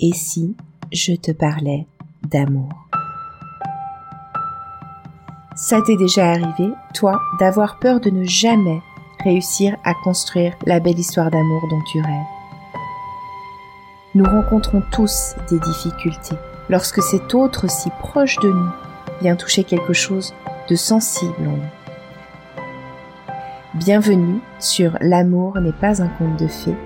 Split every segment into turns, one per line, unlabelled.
Et si je te parlais d'amour? Ça t'est déjà arrivé, toi, d'avoir peur de ne jamais réussir à construire la belle histoire d'amour dont tu rêves? Nous rencontrons tous des difficultés lorsque cet autre si proche de nous vient toucher quelque chose de sensible en nous. Bienvenue sur L'amour n'est pas un conte de fées,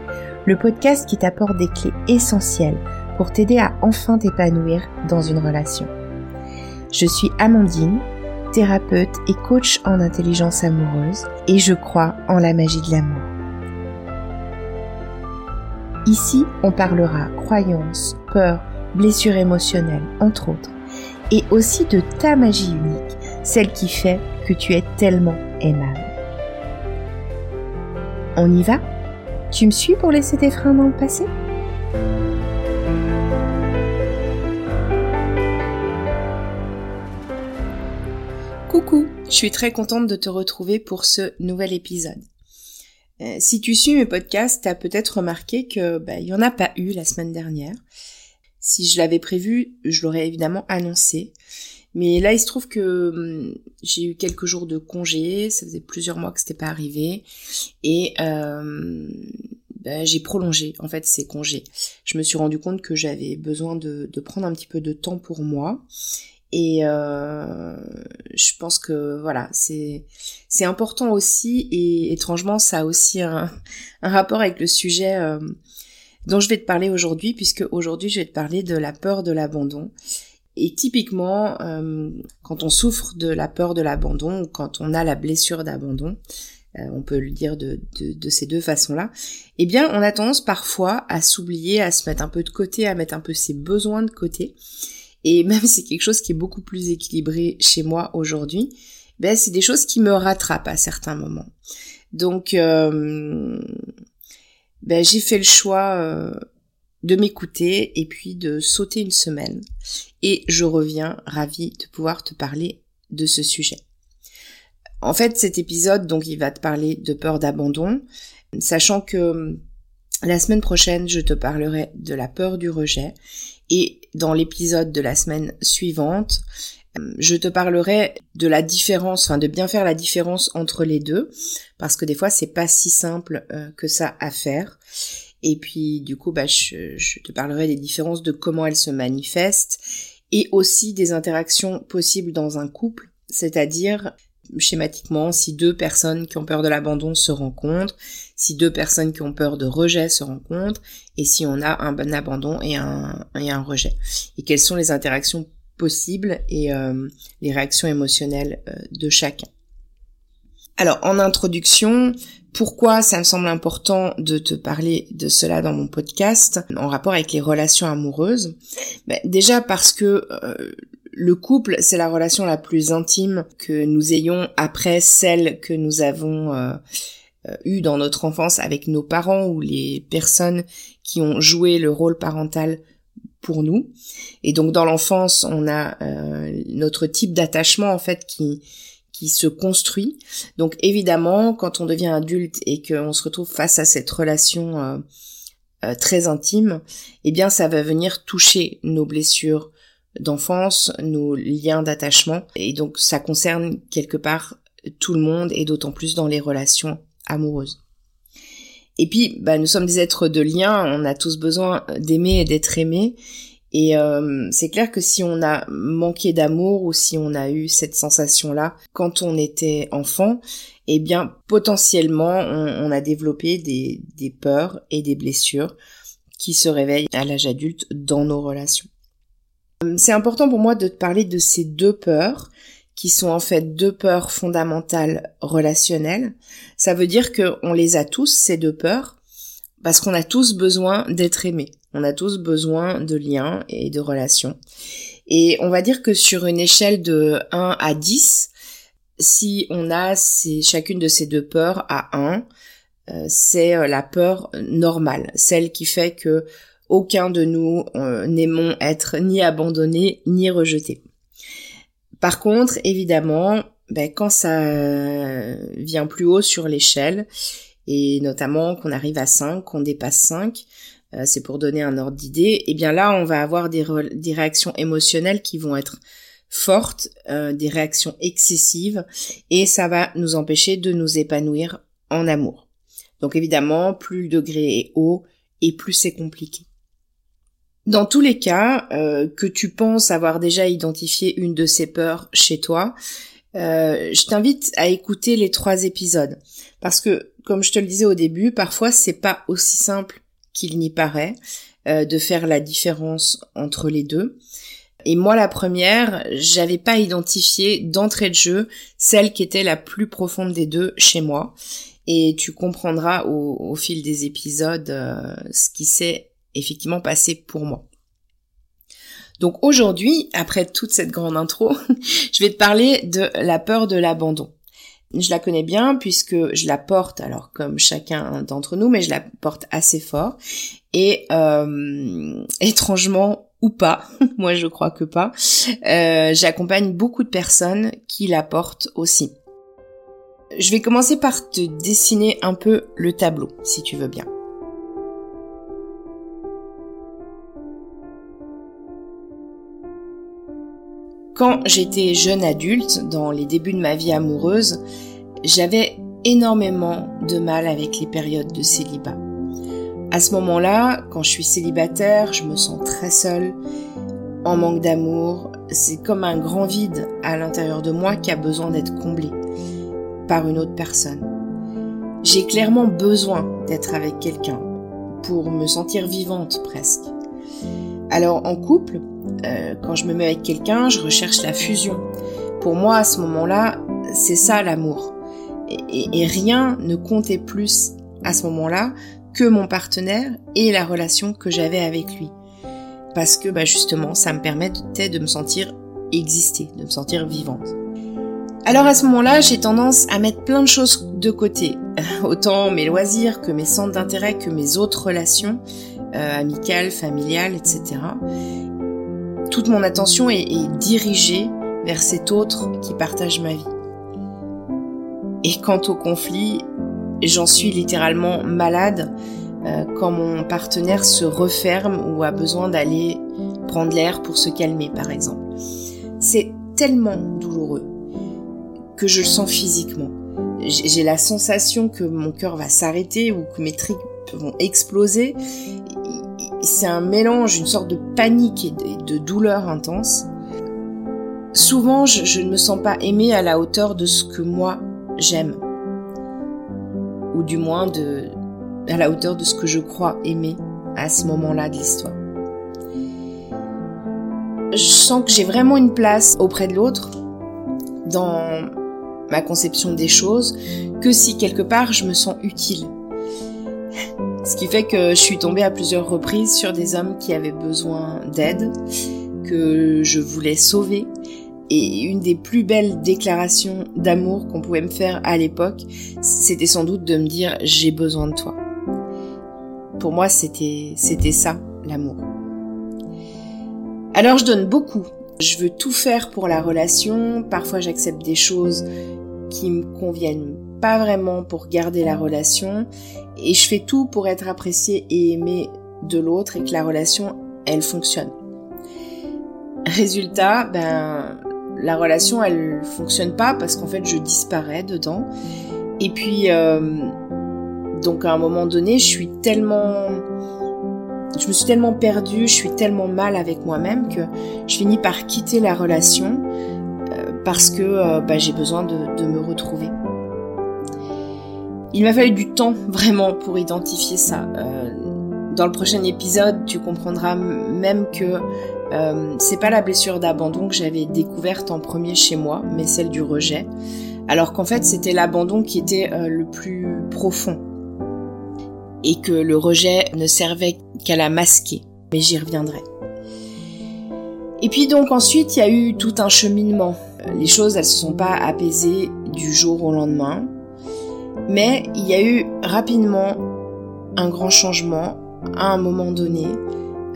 le podcast qui t'apporte des clés essentielles pour t'aider à enfin t'épanouir dans une relation. Je suis Amandine, thérapeute et coach en intelligence amoureuse et je crois en la magie de l'amour. Ici, on parlera croyances, peurs, blessures émotionnelles, entre autres, et aussi de ta magie unique, celle qui fait que tu es tellement aimable. On y va? Tu me suis pour laisser tes freins dans le passé? Coucou, je suis très contente de te retrouver pour ce nouvel épisode. Euh, si tu suis mes podcasts, tu as peut-être remarqué que bah, il y en a pas eu la semaine dernière. Si je l'avais prévu, je l'aurais évidemment annoncé. Mais là, il se trouve que hum, j'ai eu quelques jours de congé, ça faisait plusieurs mois que c'était pas arrivé, et euh, bah, j'ai prolongé en fait ces congés. Je me suis rendu compte que j'avais besoin de, prendre un petit peu de temps pour moi, et euh, je pense que voilà, c'est c'est important aussi et étrangement ça a aussi un, un rapport avec le sujet euh, dont je vais te parler aujourd'hui puisque aujourd'hui je vais te parler de la peur de l'abandon. Et typiquement, euh, quand on souffre de la peur de l'abandon ou quand on a la blessure d'abandon, euh, on peut le dire de, de, de ces deux façons-là, eh bien on a tendance parfois à s'oublier, à se mettre un peu de côté, à mettre un peu ses besoins de côté et même si c'est quelque chose qui est beaucoup plus équilibré chez moi aujourd'hui, ben c'est des choses qui me rattrapent à certains moments. Donc euh, ben j'ai fait le choix euh, de m'écouter et puis de sauter une semaine. Et je reviens ravie de pouvoir te parler de ce sujet. En fait, cet épisode, donc, il va te parler de peur d'abandon, sachant que la semaine prochaine, je te parlerai de la peur du rejet. Et dans l'épisode de la semaine suivante, euh, je te parlerai de la différence, enfin de bien faire la différence entre les deux, parce que des fois c'est pas si simple euh, que ça à faire. Et puis du coup, bah, je, je, te parlerai des différences de comment elles se manifestent et aussi des interactions possibles dans un couple, c'est-à-dire schématiquement, si deux personnes qui ont peur de l'abandon se rencontrent, si deux personnes qui ont peur de rejet se rencontrent, et si on a un abandon et un, et un rejet. Et quelles sont les interactions possibles et euh, les réactions émotionnelles euh, de chacun? Alors, en introduction, pourquoi ça me semble important de te parler de cela dans mon podcast en rapport avec les relations amoureuses? Ben, Déjà parce que euh, le couple, c'est la relation la plus intime que nous ayons après celle que nous avons euh, euh, eue dans notre enfance avec nos parents ou les personnes qui ont joué le rôle parental pour nous. Et donc dans l'enfance, on a euh, notre type d'attachement en fait qui qui se construit. Donc évidemment, quand on devient adulte et qu'on se retrouve face à cette relation très intime, eh bien ça va venir toucher nos blessures, d'enfance, nos liens d'attachement. Et donc ça concerne quelque part tout le monde et d'autant plus dans les relations amoureuses. Et puis, bah, nous sommes des êtres de lien, on a tous besoin d'aimer et d'être aimés. Et euh, c'est clair que si on a manqué d'amour ou si on a eu cette sensation-là quand on était enfant, eh bien potentiellement on, a développé des, des peurs et des blessures qui se réveillent à l'âge adulte dans nos relations. Euh, c'est important pour moi de te parler de ces deux peurs qui sont en fait deux peurs fondamentales relationnelles. Ça veut dire qu'on les a tous, ces deux peurs, parce qu'on a tous besoin d'être aimés. On a tous besoin de liens et de relations. Et on va dire que sur une échelle de 1 à 10, si on a chacune de ces deux peurs à 1, euh, c'est euh, la peur normale, celle qui fait que aucun de nous euh, n'aimons être ni abandonné ni rejeté. Par contre, évidemment, ben, quand ça euh, vient plus haut sur l'échelle, et notamment qu'on arrive à 5, qu'on dépasse 5, euh, c'est pour donner un ordre d'idée, et eh bien là, on va avoir des, réactions émotionnelles qui vont être fortes, euh, des réactions excessives, et ça va nous empêcher de nous épanouir en amour. Donc évidemment, plus le degré est haut, et plus c'est compliqué. Dans tous les cas, euh, que tu penses avoir déjà identifié une de ces peurs chez toi, euh, je t'invite à écouter les trois épisodes. Parce que, comme je te le disais au début, parfois c'est pas aussi simple qu'il n'y paraît euh, de faire la différence entre les deux. Et moi, la première, j'avais pas identifié d'entrée de jeu celle qui était la plus profonde des deux chez moi. Et tu comprendras au, fil des épisodes ce qui s'est effectivement passé pour moi. Donc aujourd'hui, après toute cette grande intro, je vais te parler de la peur de l'abandon. Je la connais bien puisque je la porte, alors comme chacun d'entre nous, mais je la porte assez fort. Et euh, étrangement ou pas, moi je crois que pas, euh, j'accompagne beaucoup de personnes qui la portent aussi. Je vais commencer par te dessiner un peu le tableau, si tu veux bien. Quand j'étais jeune adulte, dans les débuts de ma vie amoureuse, j'avais énormément de mal avec les périodes de célibat. À ce moment-là, quand je suis célibataire, je me sens très seule, en manque d'amour. C'est comme un grand vide à l'intérieur de moi qui a besoin d'être comblé par une autre personne. J'ai clairement besoin d'être avec quelqu'un pour me sentir vivante presque. Alors en couple, euh, quand je me mets avec quelqu'un, je recherche la fusion. Pour moi, à ce moment-là, c'est ça l'amour. Et, rien ne comptait plus à ce moment-là que mon partenaire et la relation que j'avais avec lui. Parce que bah, justement, ça me permettait de me sentir exister, de me sentir vivante. Alors à ce moment-là, j'ai tendance à mettre plein de choses de côté, autant mes loisirs que mes centres d'intérêt que mes autres relations, euh, amicales, familiales, etc toute mon attention est, dirigée vers cet autre qui partage ma vie. Et quant au conflit, j'en suis littéralement malade euh, quand mon partenaire se referme ou a besoin d'aller prendre l'air pour se calmer, par exemple. C'est tellement douloureux que je le sens physiquement. J'ai la sensation que mon cœur va s'arrêter ou que mes tripes vont exploser c'est un mélange, une sorte de panique et de, douleur intense. Souvent, je, ne me sens pas aimée à la hauteur de ce que moi j'aime. Ou du moins de, à la hauteur de ce que je crois aimer à ce moment-là de l'histoire. Je sens que j'ai vraiment une place auprès de l'autre dans ma conception des choses que si quelque part je me sens utile ce qui fait que je suis tombée à plusieurs reprises sur des hommes qui avaient besoin d'aide, que je voulais sauver. Et une des plus belles déclarations d'amour qu'on pouvait me faire à l'époque, c'était sans doute de me dire j'ai besoin de toi. Pour moi, c'était, c'était ça, l'amour. Alors je donne beaucoup. Je veux tout faire pour la relation. Parfois j'accepte des choses qui me conviennent pas vraiment pour garder la relation et je fais tout pour être appréciée et aimée de l'autre et que la relation, elle fonctionne. Résultat, ben, la relation, elle fonctionne pas parce qu'en fait, je disparais dedans. Et puis, euh, donc à un moment donné, je suis tellement, je me suis tellement perdue, je suis tellement mal avec moi-même que je finis par quitter la relation euh, parce que euh, ben, j'ai besoin de me retrouver. Il m'a fallu du temps vraiment pour identifier ça. Euh, dans le prochain épisode, tu comprendras même que euh, c'est pas la blessure d'abandon que j'avais découverte en premier chez moi, mais celle du rejet. Alors qu'en fait, c'était l'abandon qui était euh, le plus profond. Et que le rejet ne servait qu'à la masquer. Mais j'y reviendrai. Et puis donc ensuite, il y a eu tout un cheminement. Les choses, elles se sont pas apaisées du jour au lendemain. Mais il y a eu rapidement un grand changement à un moment donné.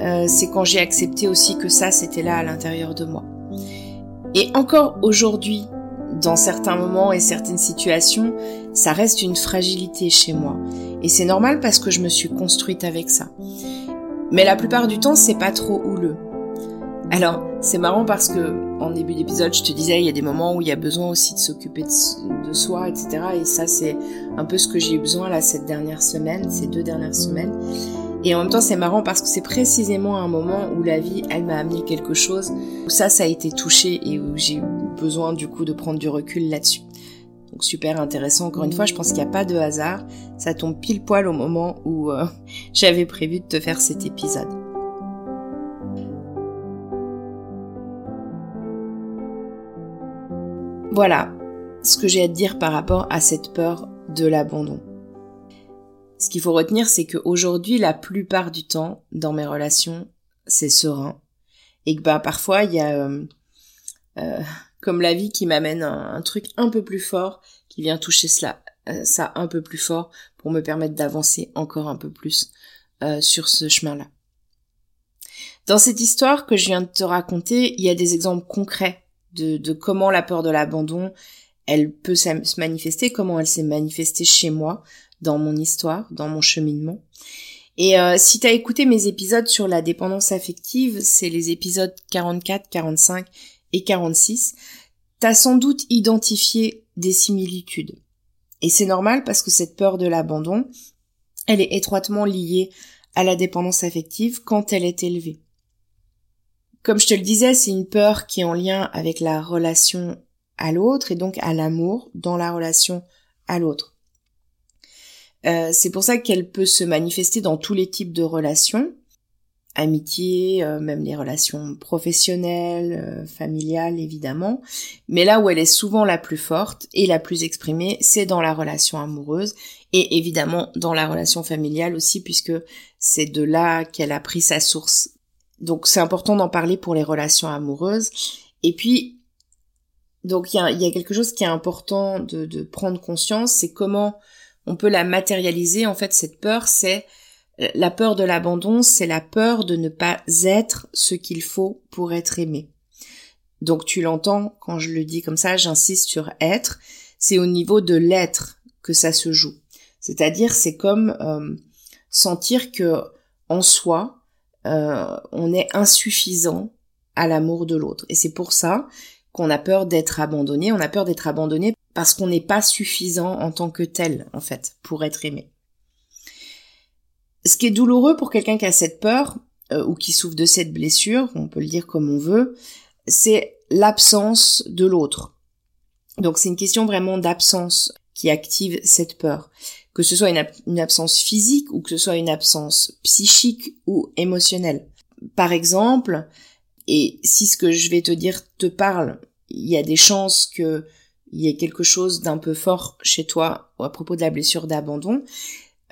Euh, c'est quand j'ai accepté aussi que ça, c'était là à l'intérieur de moi. Et encore aujourd'hui, dans certains moments et certaines situations, ça reste une fragilité chez moi. Et c'est normal parce que je me suis construite avec ça. Mais la plupart du temps, c'est pas trop houleux. Alors, c'est marrant parce que en début d'épisode, je te disais, il y a des moments où il y a besoin aussi de s'occuper de, soi, etc. Et ça, c'est un peu ce que j'ai eu besoin là cette dernière semaine, ces deux dernières semaines. Et en même temps, c'est marrant parce que c'est précisément un moment où la vie, elle m'a amené quelque chose où ça, ça a été touché et où j'ai eu besoin du coup de prendre du recul là-dessus. Donc super intéressant. Encore une fois, je pense qu'il n'y a pas de hasard. Ça tombe pile poil au moment où euh, j'avais prévu de te faire cet épisode. Voilà ce que j'ai à te dire par rapport à cette peur de l'abandon. Ce qu'il faut retenir, c'est qu'aujourd'hui, la plupart du temps, dans mes relations, c'est serein. Et que bah, parfois, il y a euh, euh, comme la vie qui m'amène un, truc un peu plus fort, qui vient toucher cela, euh, ça un peu plus fort pour me permettre d'avancer encore un peu plus sur ce chemin-là. Dans cette histoire que je viens de te raconter, il y a des exemples concrets de, comment la peur de l'abandon, elle peut se manifester, comment elle s'est manifestée chez moi, dans mon histoire, dans mon cheminement. Et euh, si tu as écouté mes épisodes sur la dépendance affective, c'est les épisodes 44, 45 et 46, t'as sans doute identifié des similitudes. Et c'est normal parce que cette peur de l'abandon, elle est étroitement liée à la dépendance affective quand elle est élevée. Comme je te le disais, c'est une peur qui est en lien avec la relation à l'autre et donc à l'amour dans la relation à l'autre. Euh, c'est pour ça qu'elle peut se manifester dans tous les types de relations, amitié, euh, même les relations professionnelles, euh, familiales évidemment. Mais là où elle est souvent la plus forte et la plus exprimée, c'est dans la relation amoureuse et évidemment dans la relation familiale aussi puisque c'est de là qu'elle a pris sa source donc c'est important d'en parler pour les relations amoureuses. Et puis, donc il y a, quelque chose qui est important de, prendre conscience, c'est comment on peut la matérialiser. En fait, cette peur, c'est la peur de l'abandon, c'est la peur de ne pas être ce qu'il faut pour être aimé. Donc tu l'entends quand je le dis comme ça, j'insiste sur être. C'est au niveau de l'être que ça se joue. C'est-à-dire, c'est comme euh, sentir que en soi, euh, on est insuffisant à l'amour de l'autre. Et c'est pour ça qu'on a peur d'être abandonné. On a peur d'être abandonné parce qu'on n'est pas suffisant en tant que tel, en fait, pour être aimé. Ce qui est douloureux pour quelqu'un qui a cette peur, euh, ou qui souffre de cette blessure, on peut le dire comme on veut, c'est l'absence de l'autre. Donc c'est une question vraiment d'absence qui active cette peur que ce soit une, absence physique ou que ce soit une absence psychique ou émotionnelle. Par exemple, et si ce que je vais te dire te parle, il y a des chances que il y ait quelque chose d'un peu fort chez toi à propos de la blessure d'abandon.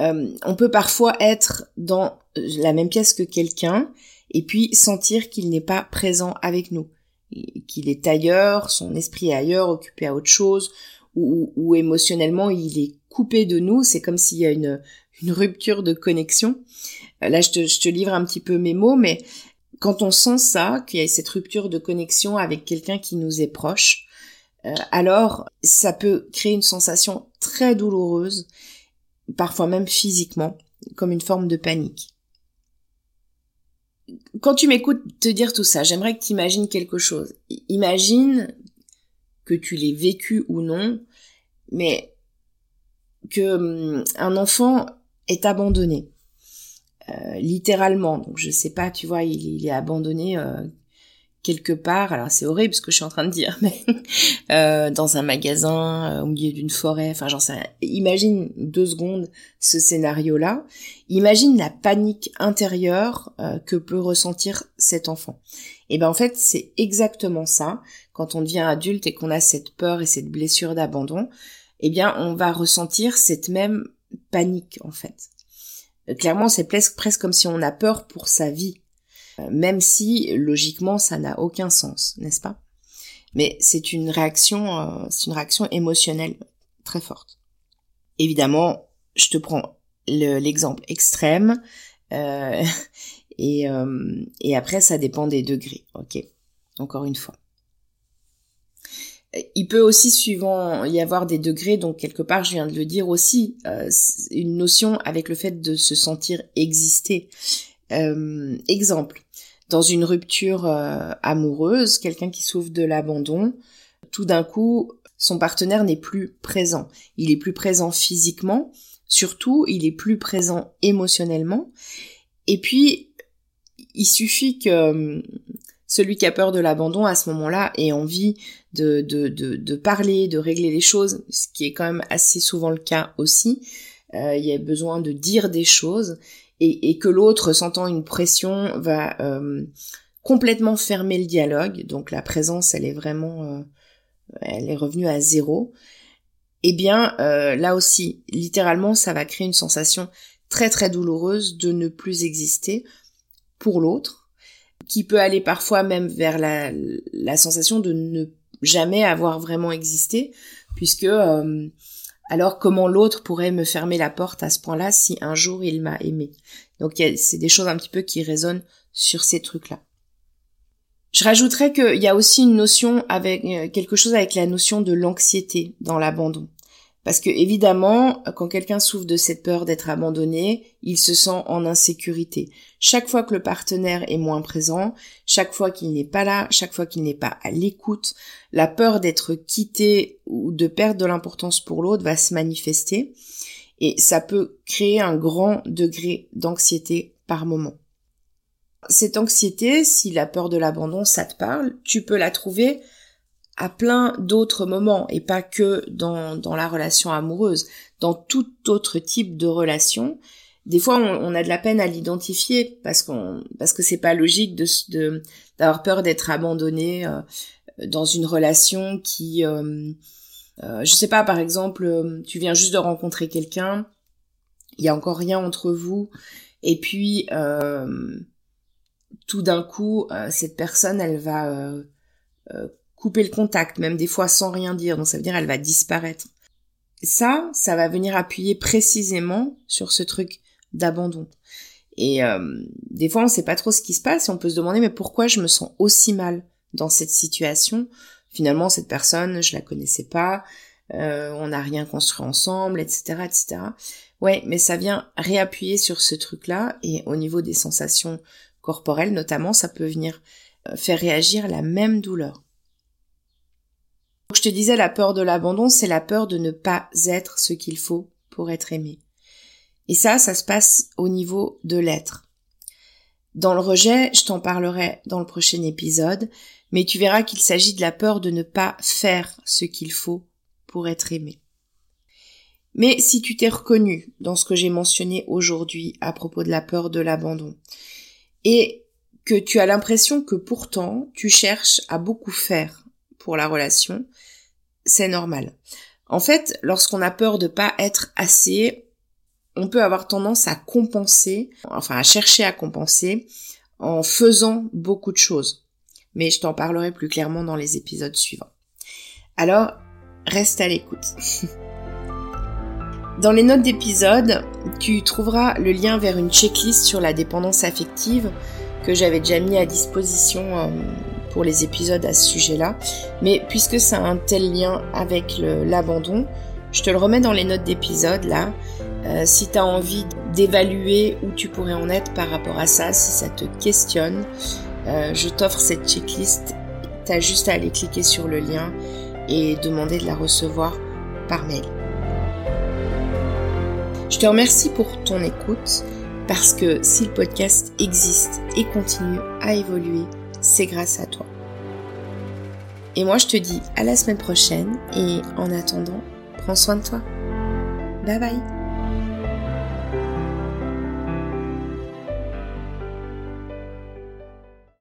Euh, on peut parfois être dans la même pièce que quelqu'un et puis sentir qu'il n'est pas présent avec nous, qu'il est ailleurs, son esprit est ailleurs, occupé à autre chose, ou émotionnellement il est coupé de nous, c'est comme s'il y a une, rupture de connexion. Euh, là, je te, je te livre un petit peu mes mots, mais quand on sent ça, qu'il y a cette rupture de connexion avec quelqu'un qui nous est proche, euh, alors ça peut créer une sensation très douloureuse, parfois même physiquement, comme une forme de panique. Quand tu m'écoutes te dire tout ça, j'aimerais que tu imagines quelque chose. Imagine que tu l'aies vécu ou non, mais que hum, un enfant est abandonné. Euh, littéralement. Donc je sais pas, tu vois, il, est abandonné euh, quelque part. Alors c'est horrible ce que je suis en train de dire, mais euh, dans un magasin, au milieu d'une forêt. Enfin, j'en sais. Imagine deux secondes ce scénario-là. Imagine la panique intérieure que peut ressentir cet enfant. Et ben en fait, c'est exactement ça. Quand on devient adulte et qu'on a cette peur et cette blessure d'abandon, eh bien, on va ressentir cette même panique, en fait. Euh, clairement, c'est presque comme si on a peur pour sa vie, euh, même si, logiquement, ça n'a aucun sens, n'est-ce pas? Mais c'est une réaction, euh, c'est une réaction émotionnelle très forte. Évidemment, je te prends l'exemple extrême, et, et après, ça dépend des degrés, ok? Encore une fois il peut aussi suivant y avoir des degrés, donc quelque part je viens de le dire aussi, euh, une notion avec le fait de se sentir exister. Euh, exemple, dans une rupture euh, amoureuse, quelqu'un qui souffre de l'abandon, tout d'un coup, son partenaire n'est plus présent. Il est plus présent physiquement, surtout, il est plus présent émotionnellement. Et puis, il suffit que celui qui a peur de l'abandon à ce moment-là ait envie de, de, de, parler, de régler les choses, ce qui est quand même assez souvent le cas aussi. Euh, il y a besoin de dire des choses et, que l'autre, sentant une pression, va euh, complètement fermer le dialogue. Donc la présence, elle est vraiment, euh, elle est revenue à zéro. Eh bien, là aussi, littéralement, ça va créer une sensation très très douloureuse de ne plus exister pour l'autre, qui peut aller parfois même vers la, sensation de ne jamais avoir vraiment existé, puisque euh, alors comment l'autre pourrait me fermer la porte à ce point-là si un jour il m'a aimé? Donc c'est des choses un petit peu qui résonnent sur ces trucs-là. Je rajouterais qu'il y a aussi une notion avec euh, quelque chose avec la notion de l'anxiété dans l'abandon. Parce que évidemment, quand quelqu'un souffre de cette peur d'être abandonné, il se sent en insécurité. Chaque fois que le partenaire est moins présent, chaque fois qu'il n'est pas là, chaque fois qu'il n'est pas à l'écoute, la peur d'être quitté ou de perdre de l'importance pour l'autre va se manifester. Et ça peut créer un grand degré d'anxiété par moment. Cette anxiété, si la peur de l'abandon, ça te parle, tu peux la trouver à plein d'autres moments et pas que dans, dans la relation amoureuse, dans tout autre type de relation. Des fois, on, a de la peine à l'identifier parce qu'on parce que c'est pas logique de d'avoir peur d'être abandonné euh, dans une relation qui, euh, euh, je sais pas, par exemple, euh, tu viens juste de rencontrer quelqu'un, il y a encore rien entre vous, et puis tout d'un coup, cette personne, elle va couper le contact, même des fois sans rien dire, donc ça veut dire elle va disparaître. Ça, ça va venir appuyer précisément sur ce truc d'abandon. Et euh, des fois, on sait pas trop ce qui se passe et on peut se demander mais pourquoi je me sens aussi mal dans cette situation? Finalement, cette personne, je la connaissais pas, euh, on n'a rien construit ensemble, etc., etc. Ouais, mais ça vient réappuyer sur ce truc-là et au niveau des sensations corporelles, notamment, ça peut venir euh, faire réagir la même douleur. Je te disais, la peur de l'abandon, c'est la peur de ne pas être ce qu'il faut pour être aimé. Et ça, ça se passe au niveau de l'être. Dans le rejet, je t'en parlerai dans le prochain épisode, mais tu verras qu'il s'agit de la peur de ne pas faire ce qu'il faut pour être aimé. Mais si tu t'es reconnu dans ce que j'ai mentionné aujourd'hui à propos de la peur de l'abandon, et que tu as l'impression que pourtant tu cherches à beaucoup faire la relation, c'est normal. En fait, lorsqu'on a peur de pas être assez, on peut avoir tendance à compenser, enfin à chercher à compenser en faisant beaucoup de choses. Mais je t'en parlerai plus clairement dans les épisodes suivants. Alors, reste à l'écoute. Dans les notes d'épisode, tu trouveras le lien vers une checklist sur la dépendance affective que j'avais déjà mis à disposition euh, les épisodes à ce sujet-là. Mais puisque ça a un tel lien avec l'abandon, je te le remets dans les notes d'épisode là. Euh, si tu as envie d'évaluer où tu pourrais en être par rapport à ça, si ça te questionne, euh, je t'offre cette checklist. Tu as juste à aller cliquer sur le lien et demander de la recevoir par mail. Je te remercie pour ton écoute parce que si le podcast existe et continue à évoluer, c'est grâce à toi. Et moi je te dis à la semaine prochaine et en attendant, prends soin de toi. Bye bye